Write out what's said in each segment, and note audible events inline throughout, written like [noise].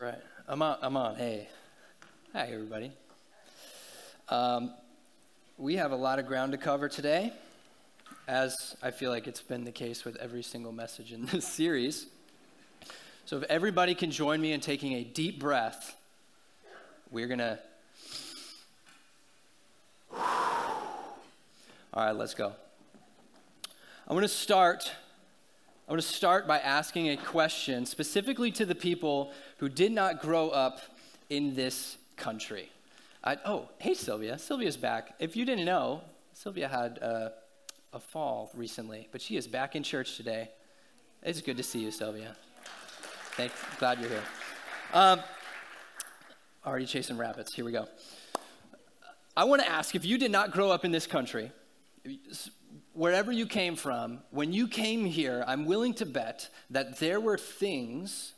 Right. I'm on. I'm on. Hey. Hi, everybody. Um, we have a lot of ground to cover today, as I feel like it's been the case with every single message in [laughs] this series. So, if everybody can join me in taking a deep breath, we're going [sighs] to. All right, let's go. I'm going to start I want to start by asking a question specifically to the people who did not grow up in this country. I, oh, hey, Sylvia. Sylvia's back. If you didn't know, Sylvia had a, a fall recently, but she is back in church today. It's good to see you, Sylvia. Thank, glad you're here. Um, already chasing rabbits. Here we go. I want to ask if you did not grow up in this country, wherever you came from, when you came here, I'm willing to bet that there were things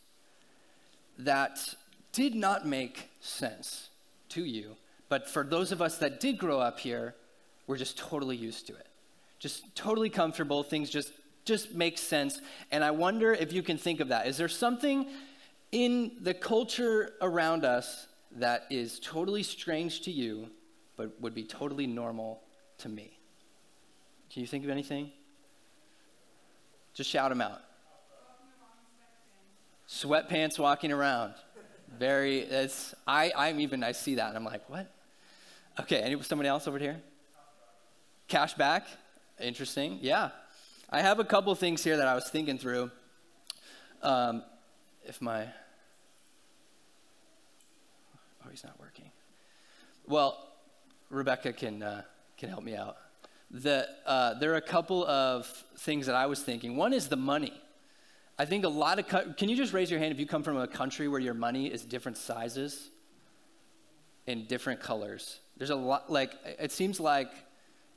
that did not make sense to you. But for those of us that did grow up here, we're just totally used to it. Just totally comfortable. Things just just make sense. And I wonder if you can think of that. Is there something in the culture around us that is totally strange to you, but would be totally normal to me? Can you think of anything? Just shout them out. Sweatpants walking around. Very, it's, I, I'm even, I see that and I'm like, what? Okay, any, somebody else over here? Cash back? Interesting. Yeah. I have a couple things here that I was thinking through. Um, if my, oh, he's not working. Well, Rebecca can, uh, can help me out that uh, there are a couple of things that I was thinking. One is the money. I think a lot of, co- can you just raise your hand if you come from a country where your money is different sizes in different colors? There's a lot, like, it seems like,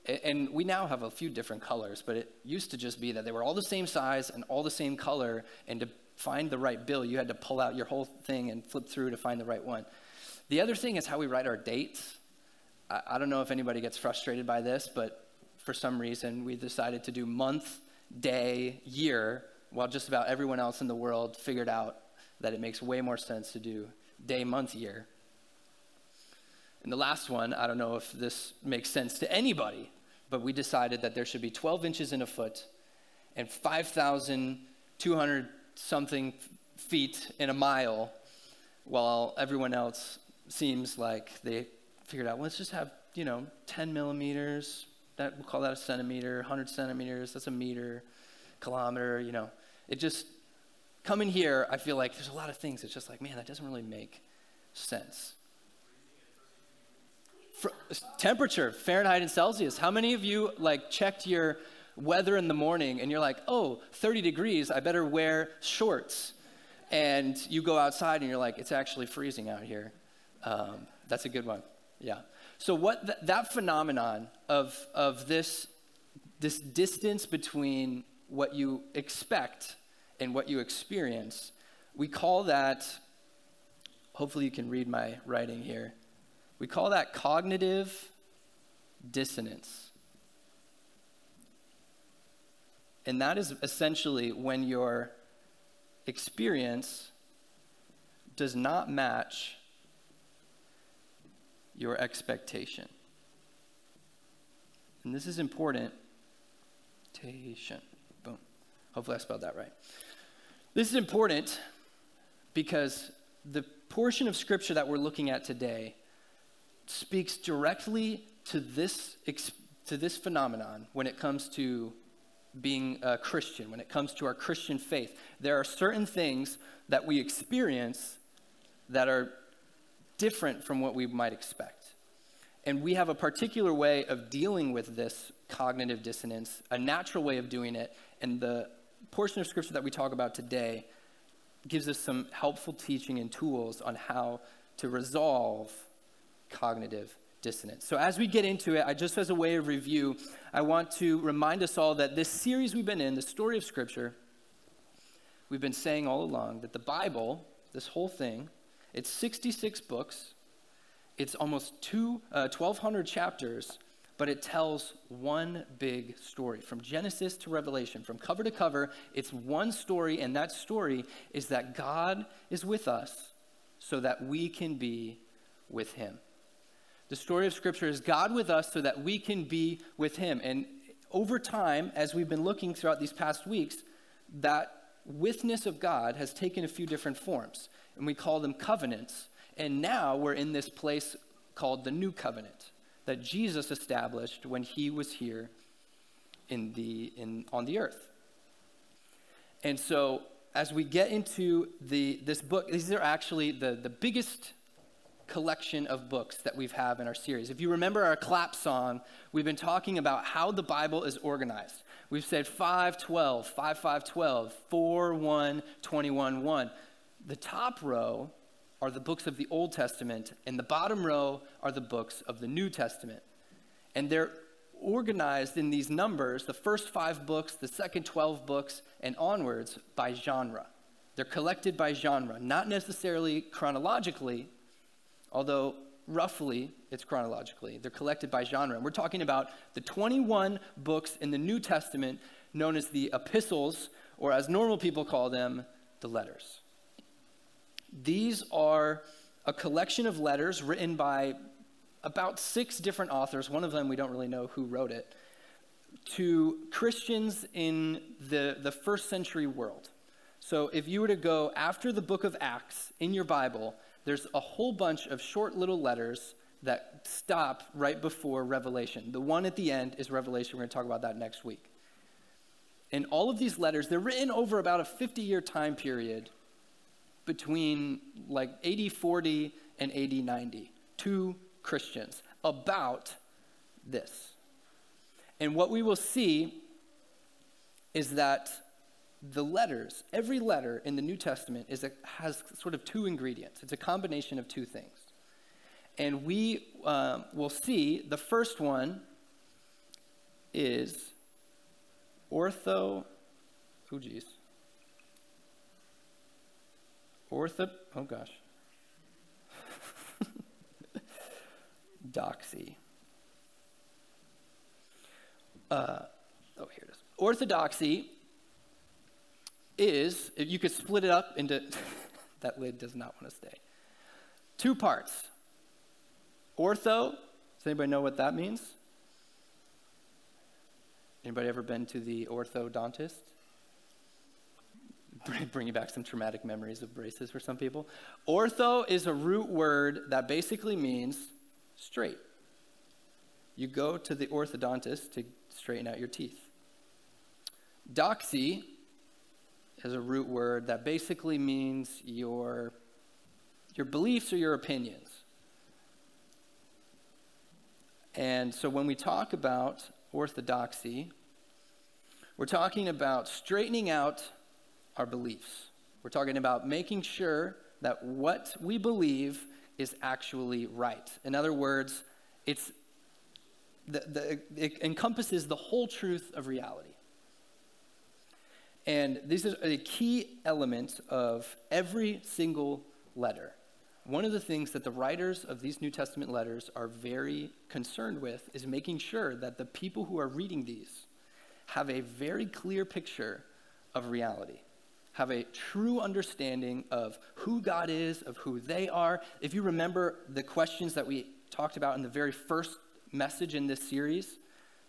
and we now have a few different colors, but it used to just be that they were all the same size and all the same color, and to find the right bill, you had to pull out your whole thing and flip through to find the right one. The other thing is how we write our dates. I don't know if anybody gets frustrated by this, but for some reason, we decided to do month, day, year, while just about everyone else in the world figured out that it makes way more sense to do day, month, year. And the last one, I don't know if this makes sense to anybody, but we decided that there should be 12 inches in a foot and 5,200 something feet in a mile, while everyone else seems like they figured out, well, let's just have, you know, 10 millimeters, that we'll call that a centimeter, 100 centimeters, that's a meter, kilometer, you know. It just, coming here, I feel like there's a lot of things. It's just like, man, that doesn't really make sense. For, temperature, Fahrenheit and Celsius. How many of you like checked your weather in the morning and you're like, oh, 30 degrees, I better wear shorts. And you go outside and you're like, it's actually freezing out here. Um, that's a good one. Yeah. So what th- that phenomenon of, of this, this distance between what you expect and what you experience, we call that, hopefully you can read my writing here, we call that cognitive dissonance. And that is essentially when your experience does not match your expectation. And this is important. Boom. Hopefully I spelled that right. This is important because the portion of scripture that we're looking at today speaks directly to this, to this phenomenon when it comes to being a Christian, when it comes to our Christian faith. There are certain things that we experience that are different from what we might expect. And we have a particular way of dealing with this cognitive dissonance, a natural way of doing it. And the portion of scripture that we talk about today gives us some helpful teaching and tools on how to resolve cognitive dissonance. So, as we get into it, I just as a way of review, I want to remind us all that this series we've been in, the story of Scripture, we've been saying all along that the Bible, this whole thing, it's 66 books, it's almost two, uh, 1,200 chapters, but it tells one big story. From Genesis to Revelation, from cover to cover, it's one story, and that story is that God is with us so that we can be with him. The story of Scripture is God with us so that we can be with him. And over time, as we've been looking throughout these past weeks, that witness of God has taken a few different forms, and we call them covenants. And now we're in this place called the New Covenant that Jesus established when he was here in the, in, on the earth. And so, as we get into the, this book, these are actually the, the biggest collection of books that we've have in our series. If you remember our clap song, we've been talking about how the Bible is organized. We've said 5, 12, 5, 5, 12, 4, 1, 21, 1. The top row are the books of the Old Testament, and the bottom row are the books of the New Testament. And they're organized in these numbers, the first five books, the second 12 books, and onwards by genre. They're collected by genre, not necessarily chronologically, although roughly it's chronologically. They're collected by genre. And we're talking about the 21 books in the New Testament known as the epistles, or as normal people call them, the letters. These are a collection of letters written by about six different authors, one of them we don't really know who wrote it, to Christians in the, the first century world. So if you were to go after the book of Acts in your Bible, there's a whole bunch of short little letters that stop right before Revelation. The one at the end is Revelation. We're going to talk about that next week. And all of these letters, they're written over about a 50 year time period between like AD 40 and AD 90 to Christians about this. And what we will see is that the letters, every letter in the New Testament is a, has sort of two ingredients. It's a combination of two things. And we uh, will see the first one is ortho, oh geez. Ortho, oh gosh. [laughs] Doxy. Uh, oh, here it is. Orthodoxy is, if you could split it up into, [laughs] that lid does not want to stay. Two parts. Ortho, does anybody know what that means? Anybody ever been to the orthodontist? Bringing back some traumatic memories of braces for some people. Ortho is a root word that basically means straight. You go to the orthodontist to straighten out your teeth. Doxy is a root word that basically means your, your beliefs or your opinions. And so when we talk about orthodoxy, we're talking about straightening out our beliefs. We're talking about making sure that what we believe is actually right. In other words, it's the, the, it encompasses the whole truth of reality. And this is a key element of every single letter. One of the things that the writers of these New Testament letters are very concerned with is making sure that the people who are reading these have a very clear picture of reality, have a true understanding of who God is, of who they are. If you remember the questions that we talked about in the very first message in this series,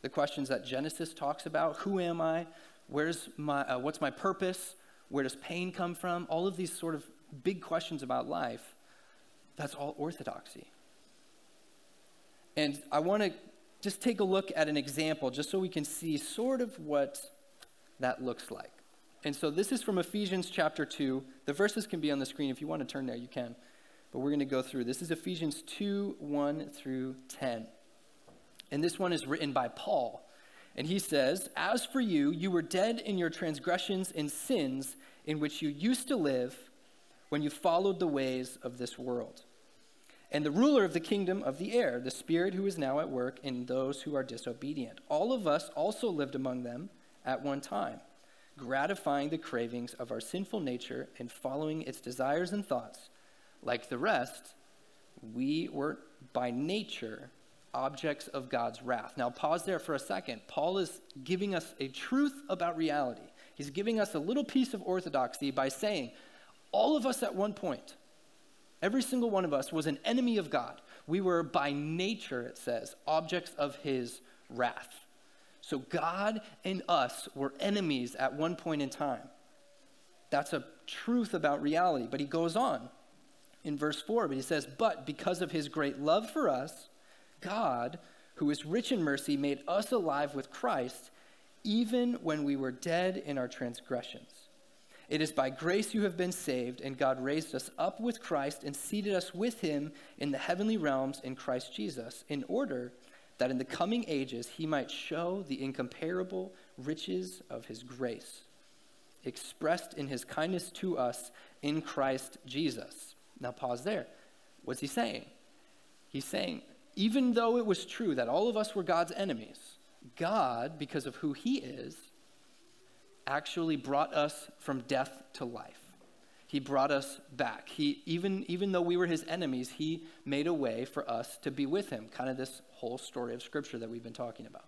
the questions that Genesis talks about who am I? Where's my, uh, what's my purpose? Where does pain come from? All of these sort of big questions about life, that's all orthodoxy. And I want to just take a look at an example just so we can see sort of what that looks like. And so this is from Ephesians chapter 2. The verses can be on the screen. If you want to turn there, you can. But we're going to go through. This is Ephesians 2 1 through 10. And this one is written by Paul. And he says, As for you, you were dead in your transgressions and sins in which you used to live when you followed the ways of this world. And the ruler of the kingdom of the air, the spirit who is now at work in those who are disobedient. All of us also lived among them at one time, gratifying the cravings of our sinful nature and following its desires and thoughts. Like the rest, we were by nature objects of God's wrath. Now, pause there for a second. Paul is giving us a truth about reality. He's giving us a little piece of orthodoxy by saying, all of us at one point Every single one of us was an enemy of God. We were by nature, it says, objects of his wrath. So God and us were enemies at one point in time. That's a truth about reality. But he goes on in verse 4, but he says, But because of his great love for us, God, who is rich in mercy, made us alive with Christ, even when we were dead in our transgressions. It is by grace you have been saved, and God raised us up with Christ and seated us with him in the heavenly realms in Christ Jesus, in order that in the coming ages he might show the incomparable riches of his grace, expressed in his kindness to us in Christ Jesus. Now, pause there. What's he saying? He's saying, even though it was true that all of us were God's enemies, God, because of who he is, actually brought us from death to life. He brought us back. He, even, even though we were his enemies, he made a way for us to be with him. Kind of this whole story of Scripture that we've been talking about.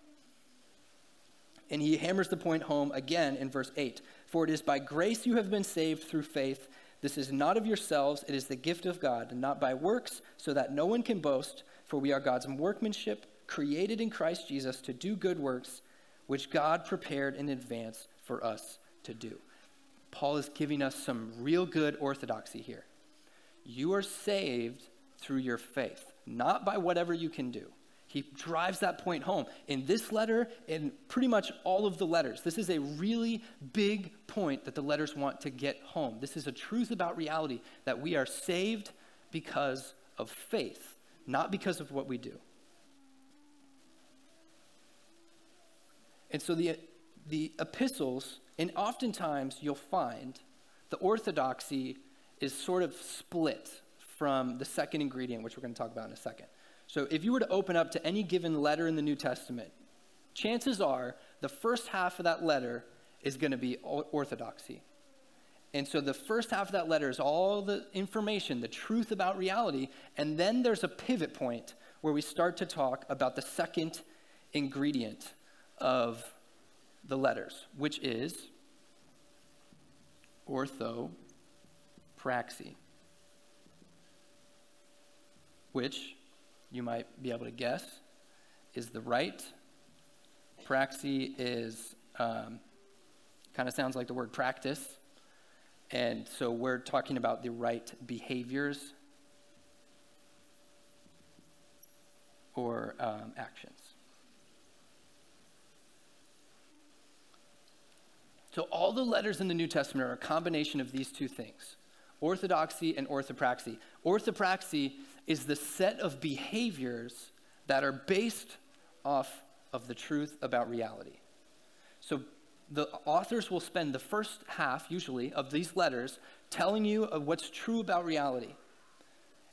And he hammers the point home again in verse 8 For it is by grace you have been saved through faith. This is not of yourselves, it is the gift of God, and not by works, so that no one can boast. For we are God's workmanship, created in Christ Jesus to do good works, which God prepared in advance for us to do. Paul is giving us some real good orthodoxy here. You are saved through your faith, not by whatever you can do. He drives that point home. In this letter, in pretty much all of the letters, this is a really big point that the letters want to get home. This is a truth about reality that we are saved because of faith, not because of what we do. And so the, the epistles, and oftentimes you'll find the orthodoxy is sort of split from the second ingredient, which we're going to talk about in a second. So if you were to open up to any given letter in the New Testament, chances are the first half of that letter is going to be orthodoxy. And so the first half of that letter is all the information, the truth about reality, and then there's a pivot point where we start to talk about the second ingredient of the letters, which is orthopraxy, which you might be able to guess, is the right. Praxy is um, kind of sounds like the word practice. And so we're talking about the right behaviors or um, actions. So all the letters in the New Testament are a combination of these two things orthodoxy and orthopraxy. Orthopraxy is the set of behaviors that are based off of the truth about reality. So the authors will spend the first half, usually, of these letters telling you of what's true about reality.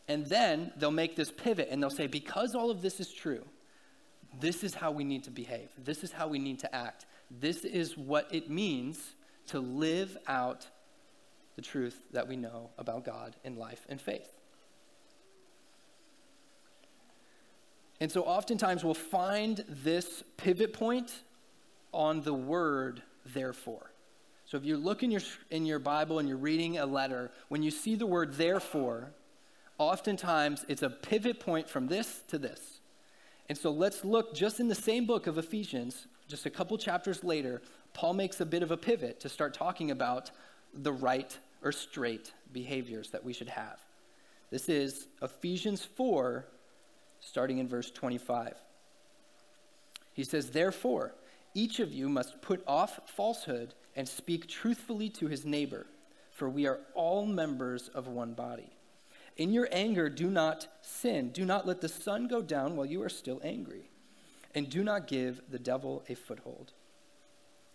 And then they'll make this pivot and they'll say, because all of this is true, this is how we need to behave. This is how we need to act. This is what it means to live out the truth that we know about God in life and faith. And so oftentimes we'll find this pivot point on the word therefore. So if you look in your, in your Bible and you're reading a letter, when you see the word therefore, oftentimes it's a pivot point from this to this. And so let's look just in the same book of Ephesians, just a couple chapters later, Paul makes a bit of a pivot to start talking about the right or straight behaviors that we should have. This is Ephesians 4, starting in verse 25. He says, Therefore, each of you must put off falsehood and speak truthfully to his neighbor, for we are all members of one body. In your anger, do not sin. Do not let the sun go down while you are still angry. And do not give the devil a foothold.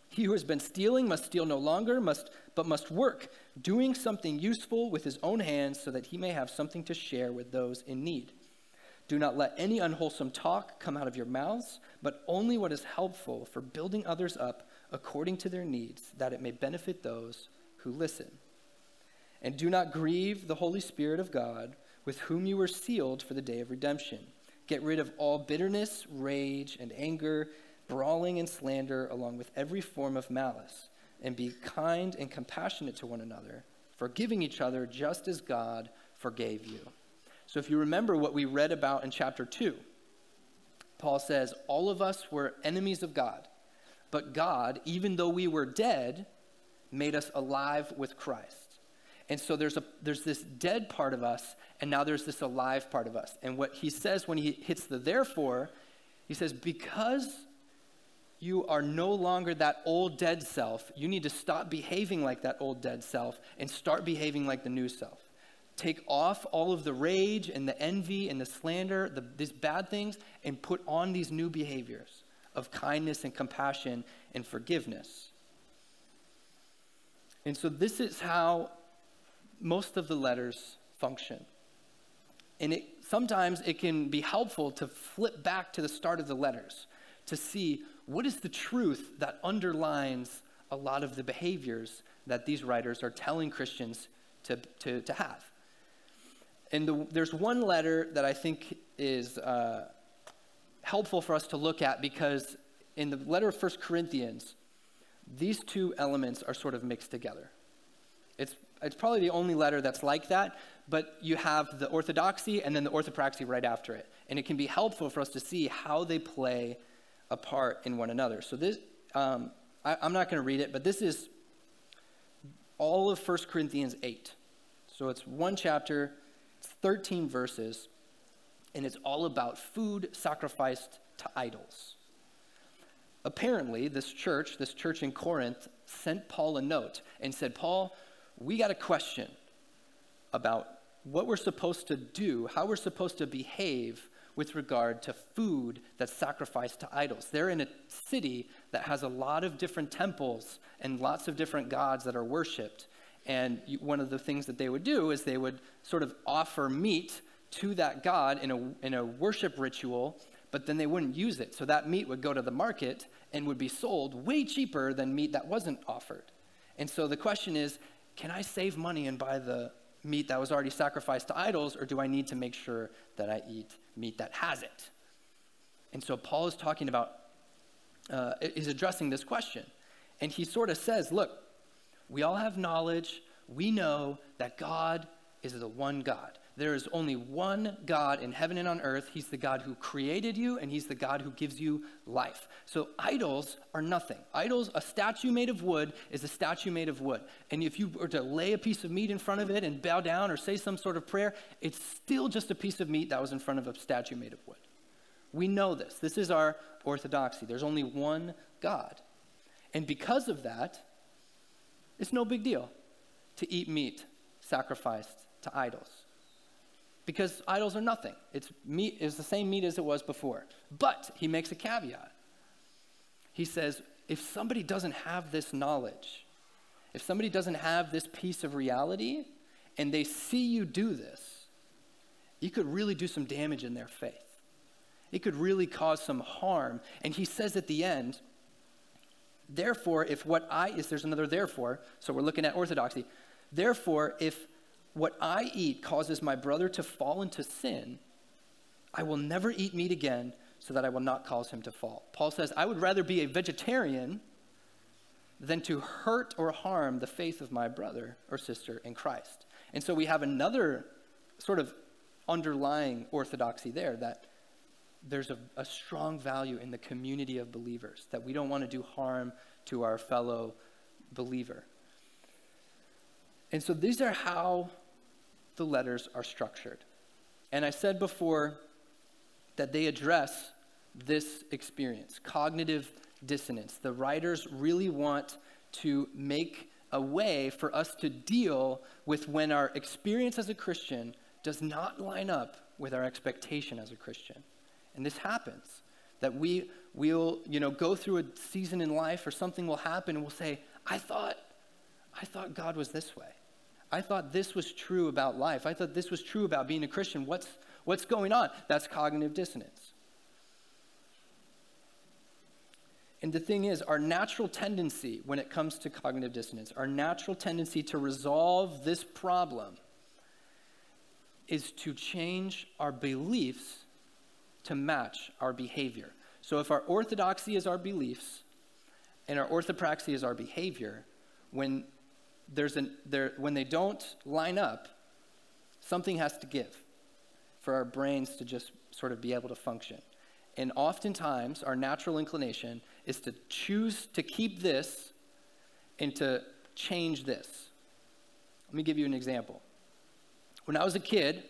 He who has been stealing must steal no longer, must, but must work, doing something useful with his own hands so that he may have something to share with those in need. Do not let any unwholesome talk come out of your mouths, but only what is helpful for building others up according to their needs, that it may benefit those who listen. And do not grieve the Holy Spirit of God, with whom you were sealed for the day of redemption. Get rid of all bitterness, rage, and anger, brawling and slander, along with every form of malice, and be kind and compassionate to one another, forgiving each other just as God, forgave you. So if you remember what we read about in chapter 2, Paul says, All of us were enemies of God, but God, even though we were dead, made us alive with Christ. And so there's, a, there's this dead part of us, and now there's this alive part of us. And what he says when he hits the therefore, he says, Because you are no longer that old dead self, you need to stop behaving like that old dead self and start behaving like the new self. Take off all of the rage and the envy and the slander, the, these bad things, and put on these new behaviors of kindness and compassion and forgiveness. And so, this is how most of the letters function. And it, sometimes it can be helpful to flip back to the start of the letters to see what is the truth that underlines a lot of the behaviors that these writers are telling Christians to, to, to have. And the, there's one letter that I think is uh, helpful for us to look at because in the letter of 1 Corinthians, these two elements are sort of mixed together. It's, it's probably the only letter that's like that, but you have the orthodoxy and then the orthopraxy right after it. And it can be helpful for us to see how they play a part in one another. So this, um, I, I'm not going to read it, but this is all of 1 Corinthians 8. So it's one chapter, it's 13 verses, and it's all about food sacrificed to idols. Apparently, this church, this church in Corinth, sent Paul a note and said, Paul, we got a question about what we're supposed to do, how we're supposed to behave with regard to food that's sacrificed to idols. They're in a city that has a lot of different temples and lots of different gods that are worshiped. And one of the things that they would do is they would sort of offer meat to that god in a, in a worship ritual, but then they wouldn't use it. So that meat would go to the market and would be sold way cheaper than meat that wasn't offered. And so the question is can I save money and buy the meat that was already sacrificed to idols, or do I need to make sure that I eat meat that has it. And so Paul is talking about, uh, is addressing this question. And he sort of says, look, we all have knowledge. We know that God is the one God. There is only one God in heaven and on earth. He's the God who created you, and He's the God who gives you life. So idols are nothing. Idols, a statue made of wood is a statue made of wood. And if you were to lay a piece of meat in front of it and bow down or say some sort of prayer, it's still just a piece of meat that was in front of a statue made of wood. We know this. This is our orthodoxy. There's only one God. And because of that, it's no big deal to eat meat sacrificed to idols because idols are nothing. It's meat is the same meat as it was before. But he makes a caveat. He says, if somebody doesn't have this knowledge, if somebody doesn't have this piece of reality, and they see you do this, you could really do some damage in their faith. It could really cause some harm. And he says at the end, therefore, if what I is there's another therefore, so we're looking at orthodoxy. Therefore, if what I eat causes my brother to fall into sin, I will never eat meat again so that I will not cause him to fall. Paul says, I would rather be a vegetarian than to hurt or harm the faith of my brother or sister in Christ. And so we have another sort of underlying orthodoxy there that there's a, a strong value in the community of believers, that we don't want to do harm to our fellow believer. And so these are how the letters are structured. And I said before that they address this experience cognitive dissonance. The writers really want to make a way for us to deal with when our experience as a Christian does not line up with our expectation as a Christian. And this happens that we will, you know, go through a season in life or something will happen and we'll say, "I thought I thought God was this way." I thought this was true about life. I thought this was true about being a Christian. What's, what's going on? That's cognitive dissonance. And the thing is, our natural tendency when it comes to cognitive dissonance, our natural tendency to resolve this problem is to change our beliefs to match our behavior. So if our orthodoxy is our beliefs and our orthopraxy is our behavior, when there's an, there, when they don't line up, Something has to give for our brains to just sort of be able to function. And oftentimes, our natural inclination is to choose to keep this and to change this. Let me give you an example. When I was a kid,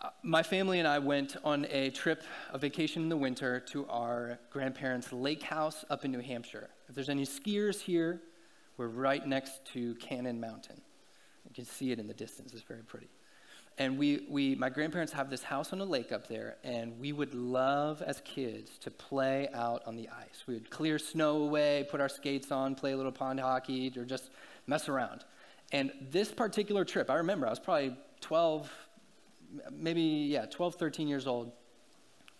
uh, my family and I went on a trip, a vacation in the winter, to our grandparents' lake house up in New Hampshire. If there's any skiers here, we're right next to Cannon Mountain. You can see it in the distance, it's very pretty. And we, we, my grandparents have this house on a lake up there, and we would love as kids to play out on the ice. We would clear snow away, put our skates on, play a little pond hockey, or just mess around. And this particular trip, I remember I was probably 12, maybe, yeah, 12, 13 years old.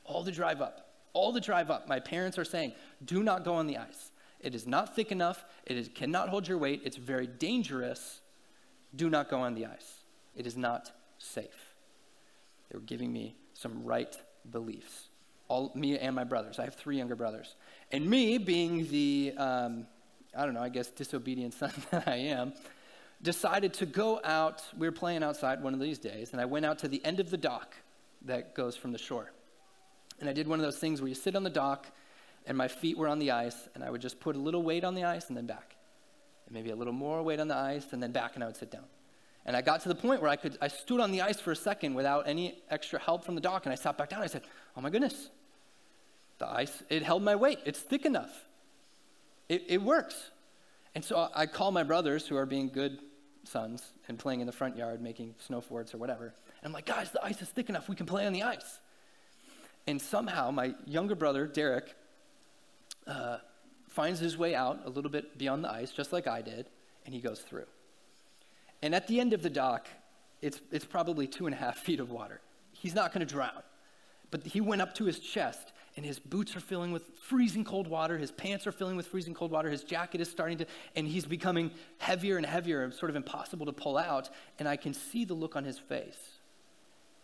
All the drive up, all the drive up, my parents are saying, do not go on the ice. It is not thick enough, it is, cannot hold your weight, it's very dangerous. Do not go on the ice. It is not safe. They were giving me some right beliefs. All me and my brothers. I have three younger brothers. And me, being the, um, I don't know, I guess disobedient [laughs] son that I am, decided to go out. We were playing outside one of these days, and I went out to the end of the dock that goes from the shore. And I did one of those things where you sit on the dock, and my feet were on the ice, and I would just put a little weight on the ice and then back. And maybe a little more weight on the ice, and then back, and I would sit down. And I got to the point where I could, I stood on the ice for a second without any extra help from the dock, and I sat back down. I said, Oh my goodness, the ice, it held my weight. It's thick enough. It, it works. And so I call my brothers who are being good sons and playing in the front yard, making snow forts or whatever. And I'm like, guys, the ice is thick enough. We can play on the ice. And somehow my younger brother, Derek, uh, finds his way out a little bit beyond the ice, just like I did, and he goes through. And at the end of the dock, it's, it's probably two and a half [laughs] feet of water. He's not going to drown. But he went up to his chest, and his boots are filling with freezing cold water. His pants are filling with freezing cold water. His jacket is starting to, and he's becoming heavier and heavier and sort of impossible to pull out. And I can see the look on his face.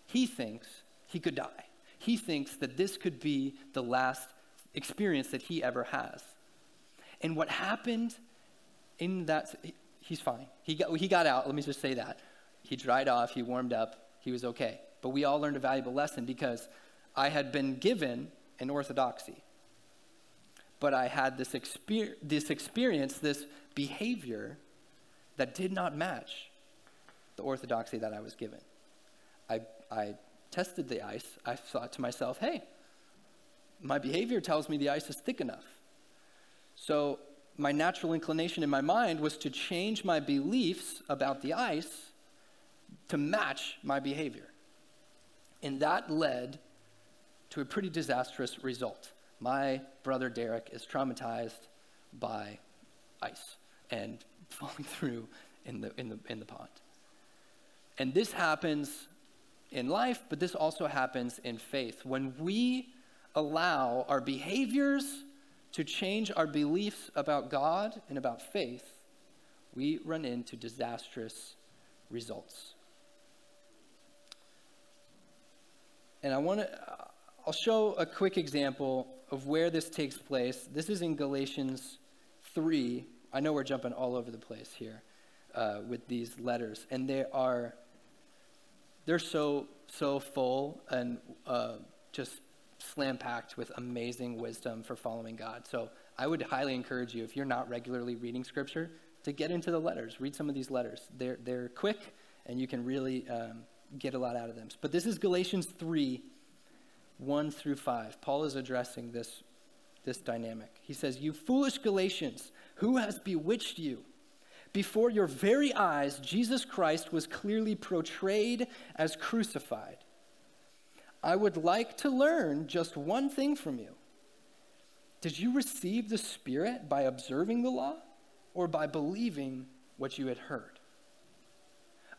He thinks he could die. He thinks that this could be the last experience that he ever has. And what happened in that, he's fine. He got, he got out, let me just say that. He dried off, he warmed up, he was okay. But we all learned a valuable lesson because I had been given an orthodoxy. But I had this, exper- this experience, this behavior that did not match the orthodoxy that I was given. I, I tested the ice. I thought to myself, hey, my behavior tells me the ice is thick enough. So my natural inclination in my mind was to change my beliefs about the ice to match my behavior. And that led to a pretty disastrous result. My brother Derek is traumatized by ice and [laughs] falling through in the, in the, in the pond. And this happens in life, but this also happens in faith. When we allow our behaviors to change our beliefs about God and about faith, we run into disastrous results. And I want to, I'll show a quick example of where this takes place. This is in Galatians 3. I know we're jumping all over the place here uh, with these letters, and they are, they're so, so full and uh, just slam packed with amazing wisdom for following God. So I would highly encourage you, if you're not regularly reading scripture, to get into the letters. Read some of these letters. They're, they're quick, and you can really um, get a lot out of them. But this is Galatians 3 1 through 5. Paul is addressing this, this dynamic. He says, You foolish Galatians, who has bewitched you? Before your very eyes, Jesus Christ was clearly portrayed as crucified. I would like to learn just one thing from you. Did you receive the Spirit by observing the law or by believing what you had heard?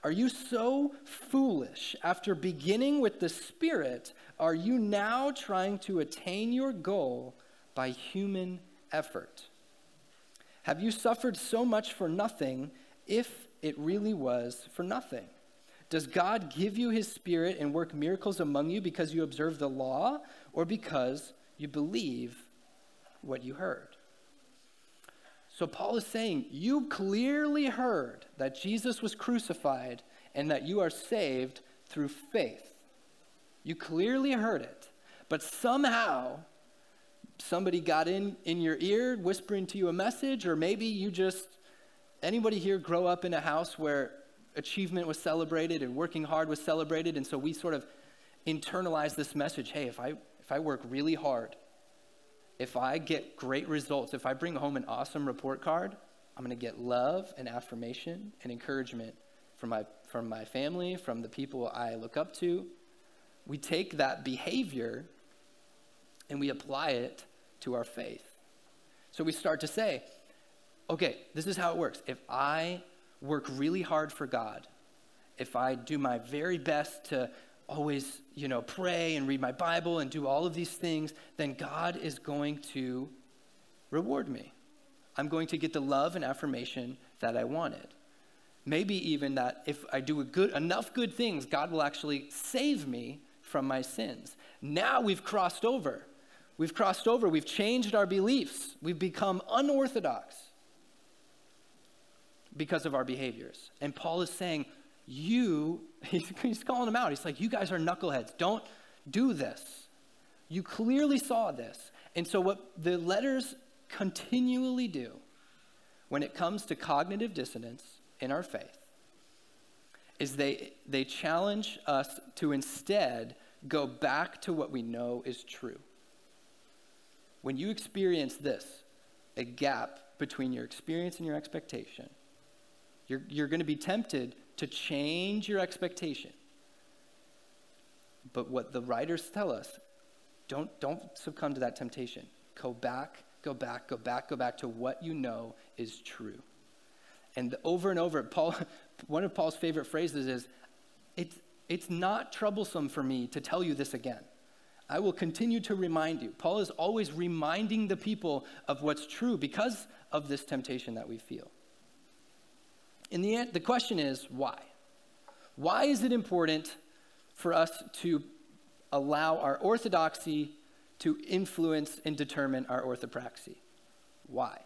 Are you so foolish? After beginning with the Spirit, are you now trying to attain your goal by human effort? Have you suffered so much for nothing if it really was for nothing? Does God give you his spirit and work miracles among you because you observe the law or because you believe what you heard? So Paul is saying, You clearly heard that Jesus was crucified and that you are saved through faith. You clearly heard it. But somehow, somebody got in in your ear whispering to you a message, or maybe you just, anybody here grow up in a house where achievement was celebrated and working hard was celebrated, and so we sort of internalize this message hey, if I, if I work really hard, if I get great results, if I bring home an awesome report card, I'm going to get love and affirmation and encouragement from my, from my family, from the people I look up to. We take that behavior and we apply it to our faith. So we start to say, okay, this is how it works. If I work really hard for God, if I do my very best to always, you know, pray and read my Bible and do all of these things, then God is going to reward me. I'm going to get the love and affirmation that I wanted. Maybe even that if I do good, enough good things, God will actually save me from my sins. Now we've crossed over. We've crossed over. We've changed our beliefs. We've become unorthodox because of our behaviors. And Paul is saying, you, [laughs] he's, calling them out. He's like, you guys are knuckleheads. Don't do this. You clearly saw this. And so, what the letters continually do when it comes to cognitive dissonance in our faith is they, they challenge us to instead go back to what we know is true. When you experience this, a gap between your experience and your expectation, you're, you're going to be tempted to change your expectation. But what the writers tell us, don't, don't succumb to that temptation. Go back, go back, go back, go back to what you know is true. And over and over, Paul, [laughs] one of Paul's favorite phrases is, it's, it's not troublesome for me to tell you this again. I will continue to remind you. Paul is always reminding the people of what's true because of this temptation that we feel. In the end, the question is why? Why is it important for us to allow our orthodoxy to influence and determine our orthopraxy? Why?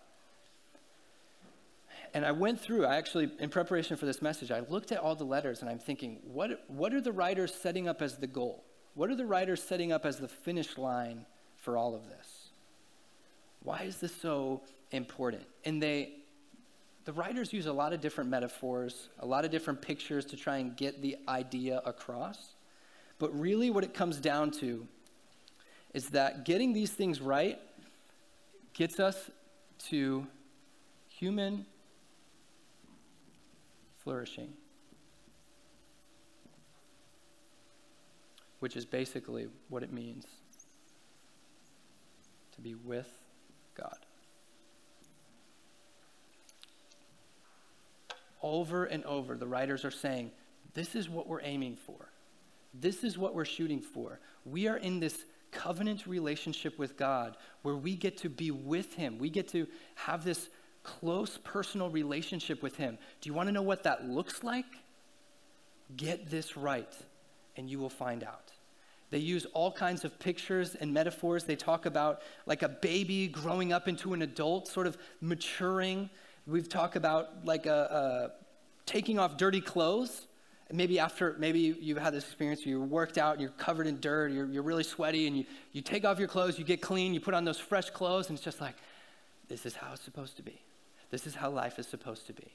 And I went through, I actually, in preparation for this message, I looked at all the letters and I'm thinking, what, what are the writers setting up as the goal? What are the writers setting up as the finish line for all of this? Why is this so important? And they, the writers use a lot of different metaphors, a lot of different pictures to try and get the idea across. But really, what it comes down to is that getting these things right gets us to human flourishing, which is basically what it means to be with God. Over and over, the writers are saying, this is what we're aiming for. This is what we're shooting for. We are in this covenant relationship with God where we get to be with Him. We get to have this close personal relationship with Him. Do you want to know what that looks like? Get this right, and you will find out. They use all kinds of pictures and metaphors. They talk about like a baby growing up into an adult, sort of maturing We've talked about like a, a taking off dirty clothes. Maybe after, maybe you've had this experience, where you're worked out and you're covered in dirt, you're, you're really sweaty, and you, you take off your clothes, you get clean, you put on those fresh clothes, and it's just like, this is how it's supposed to be. This is how life is supposed to be.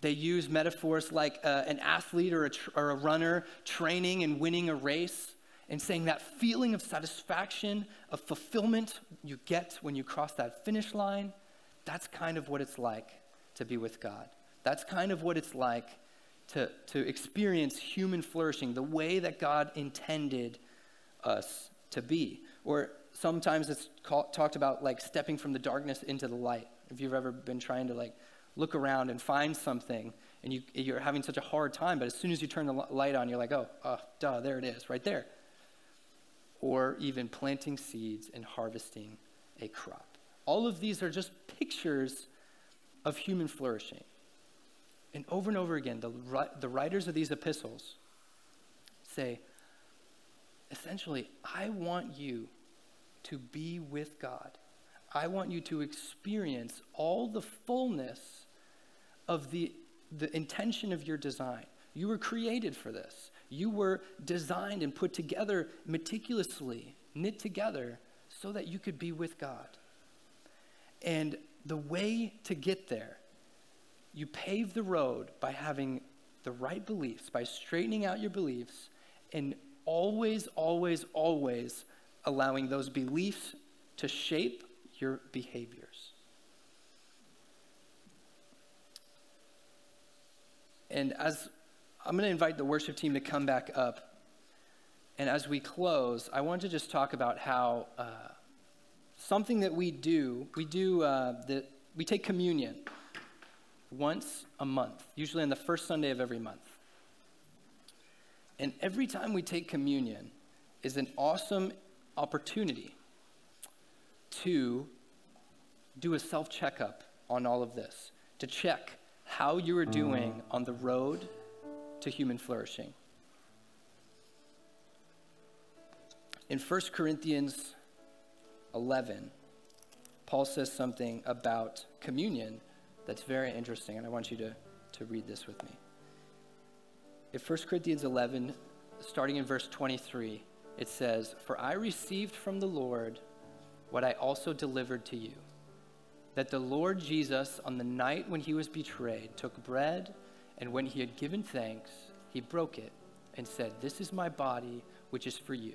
They use metaphors like uh, an athlete or a, tr- or a runner training and winning a race and saying that feeling of satisfaction, of fulfillment you get when you cross that finish line, that's kind of what it's like to be with God. That's kind of what it's like to, to experience human flourishing, the way that God intended us to be. Or sometimes it's called, talked about like stepping from the darkness into the light. If you've ever been trying to like look around and find something and you, you're having such a hard time, but as soon as you turn the light on, you're like, oh, uh, duh, there it is, right there. Or even planting seeds and harvesting a crop. All of these are just pictures of human flourishing. And over and over again, the, the writers of these epistles say, essentially, I want you to be with God. I want you to experience all the fullness of the, the intention of your design. You were created for this. You were designed and put together meticulously, knit together, so that you could be with God. And the way to get there, you pave the road by having the right beliefs, by straightening out your beliefs, and always, always, always allowing those beliefs to shape your behaviors. And as I'm going to invite the worship team to come back up. And as we close, I want to just talk about how uh, something that we do, we do uh, the, we take communion once a month, usually on the first Sunday of every month. And every time we take communion is an awesome opportunity to do a self checkup on all of this, to check how you are doing on the road to human flourishing. In 1 Corinthians 11, Paul says something about communion that's very interesting, and I want you to, to read this with me. In 1 Corinthians 11, starting in verse 23, it says, For I received from the Lord what I also delivered to you that the Lord Jesus, on the night when he was betrayed, took bread, and when he had given thanks, he broke it and said, This is my body, which is for you.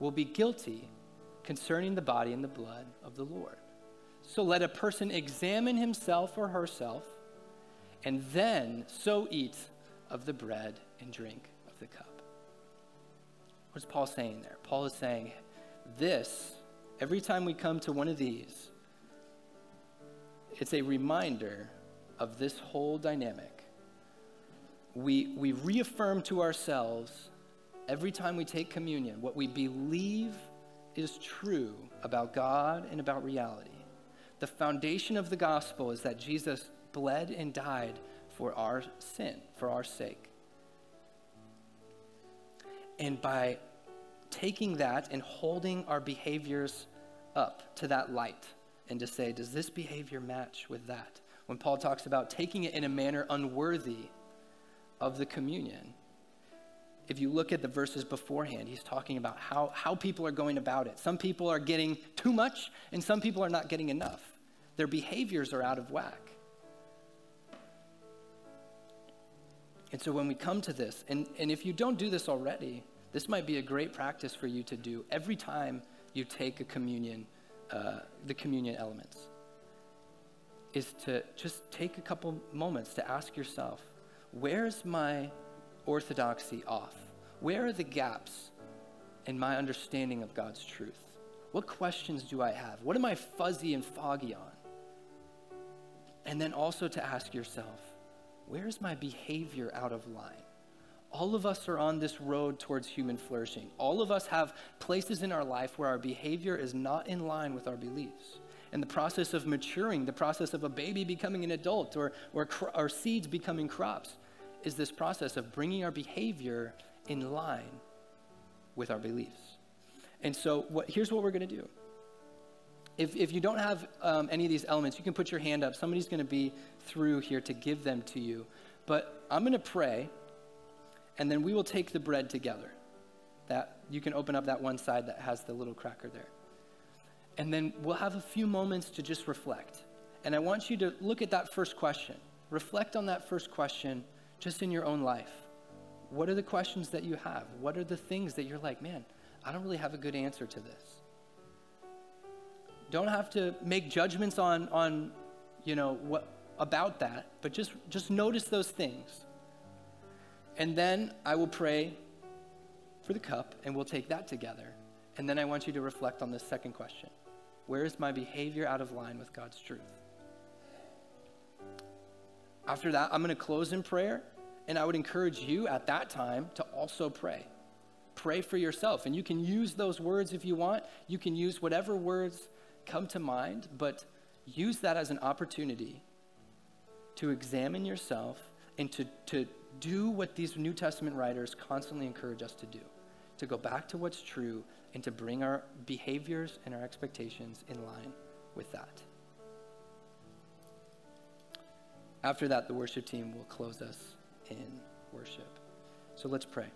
will be guilty concerning the body and the blood of the Lord. So let a person examine himself or herself, and then so eat of the bread and drink of the cup. What's Paul saying there? Paul is saying, this, every time we come to one of these, it's a reminder of this whole dynamic. We, we reaffirm to ourselves every time we take communion what we believe is true about God and about reality. The foundation of the gospel is that Jesus bled and died for our sin, for our sake. And by taking that and holding our behaviors up to that light and to say, does this behavior match with that? When Paul talks about taking it in a manner unworthy of the communion, if you look at the verses beforehand, he's talking about how, how people are going about it. Some people are getting too much, and some people are not getting enough. Their behaviors are out of whack. And so when we come to this, and, and if you don't do this already, this might be a great practice for you to do every time you take a communion, uh, the communion elements, is to just take a couple moments to ask yourself, where's my orthodoxy off? Where are the gaps in my understanding of God's truth? What questions do I have? What am I fuzzy and foggy on? And then also to ask yourself, where's my behavior out of line? All of us are on this road towards human flourishing. All of us have places in our life where our behavior is not in line with our beliefs. And the process of maturing, the process of a baby becoming an adult or, or, or seeds becoming crops, is this process of bringing our behavior in line with our beliefs. And so, what, here's what we're going to do. If, if you don't have um, any of these elements, you can put your hand up. Somebody's going to be through here to give them to you. But I'm going to pray and then we will take the bread together. That you can open up that one side that has the little cracker there. And then we'll have a few moments to just reflect. And I want you to look at that first question. Reflect on that first question just in your own life. What are the questions that you have? What are the things that you're like, man, I don't really have a good answer to this? Don't have to make judgments on, on you know, what about that, but just, just notice those things. And then I will pray for the cup, and we'll take that together. And then I want you to reflect on this second question Where is my behavior out of line with God's truth? After that, I'm going to close in prayer, and I would encourage you at that time to also pray. Pray for yourself, and you can use those words if you want. You can use whatever words come to mind, but use that as an opportunity to examine yourself and to, to do what these New Testament writers constantly encourage us to do to go back to what's true and to bring our behaviors and our expectations in line with that. After that, the worship team will close us in worship. So let's pray.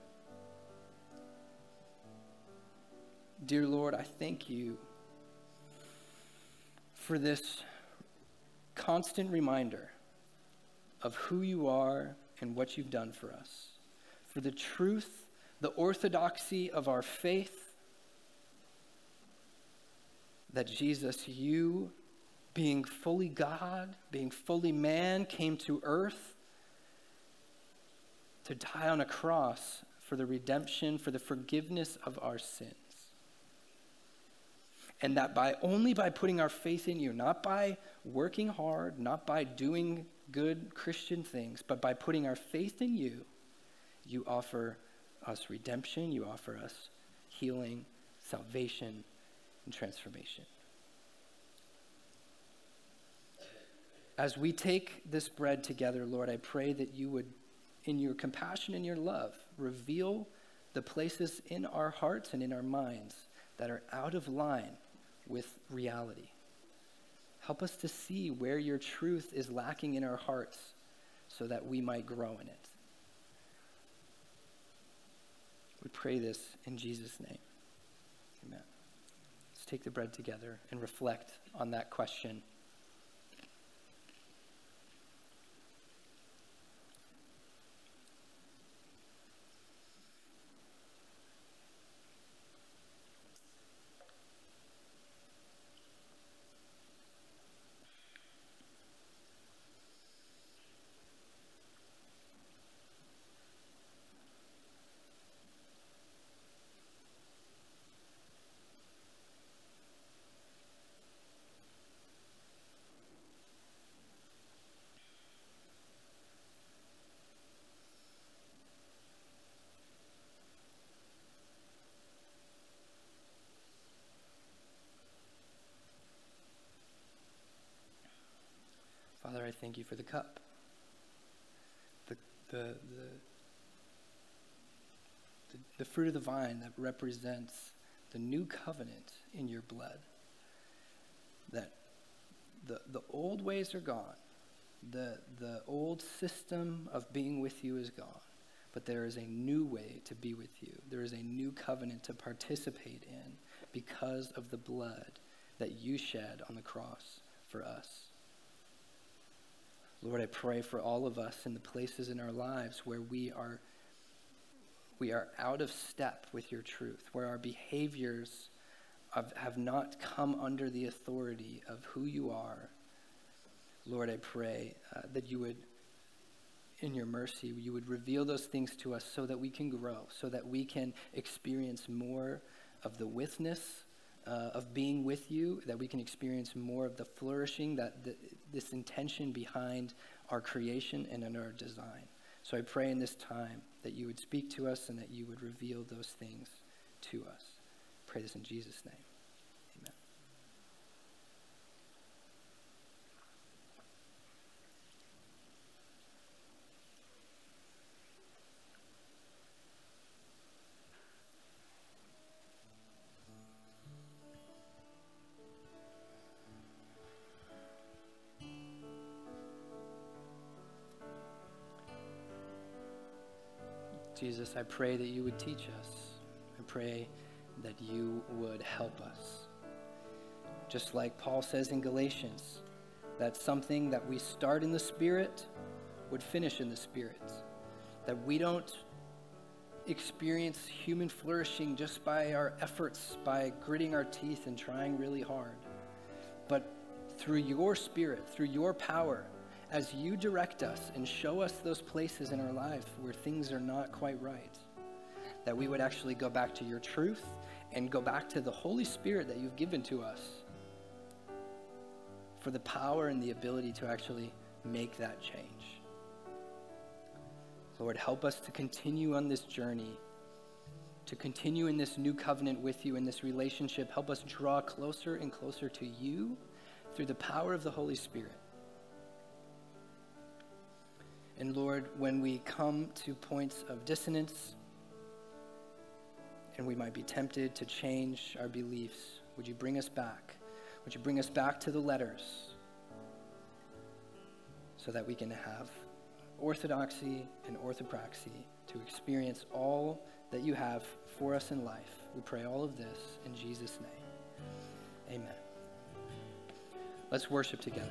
Dear Lord, I thank you for this constant reminder of who you are and what you've done for us, for the truth, the orthodoxy of our faith, that Jesus, you, being fully God, being fully man, came to earth to die on a cross for the redemption, for the forgiveness of our sins. And that by only by putting our faith in you, not by working hard, not by doing good Christian things, but by putting our faith in you, you offer us redemption, you offer us healing, salvation, and transformation. As we take this bread together, Lord, I pray that you would, in your compassion and your love, reveal the places in our hearts and in our minds that are out of line with reality. Help us to see where your truth is lacking in our hearts so that we might grow in it. We pray this in Jesus' name. Amen. Let's take the bread together and reflect on that question. Thank you for the cup. The, the, the, the, fruit of the vine that represents the new covenant in your blood. That the, the old ways are gone. The, the old system of being with you is gone. But there is a new way to be with you. There is a new covenant to participate in because of the blood that you shed on the cross for us. Lord, I pray for all of us in the places in our lives where we are we are out of step with your truth, where our behaviors have, not come under the authority of who you are. Lord, I pray uh, that you would, in your mercy, you would reveal those things to us so that we can grow, so that we can experience more of the witness uh, of being with you, that we can experience more of the flourishing, that the, this intention behind our creation and in our design. So I pray in this time that you would speak to us and that you would reveal those things to us. Pray this in Jesus' name. Jesus, I pray that you would teach us. I pray that you would help us. Just like Paul says in Galatians, that something that we start in the Spirit would finish in the Spirit. That we don't experience human flourishing just by our efforts, by gritting our teeth and trying really hard. But through your Spirit, through your power, as you direct us and show us those places in our life where things are not quite right, that we would actually go back to your truth and go back to the Holy Spirit that you've given to us for the power and the ability to actually make that change. Lord, help us to continue on this journey, to continue in this new covenant with you, in this relationship. Help us draw closer and closer to you through the power of the Holy Spirit. And Lord, when we come to points of dissonance and we might be tempted to change our beliefs, would you bring us back? Would you bring us back to the letters so that we can have orthodoxy and orthopraxy to experience all that you have for us in life? We pray all of this in Jesus' name. Amen. Let's worship together.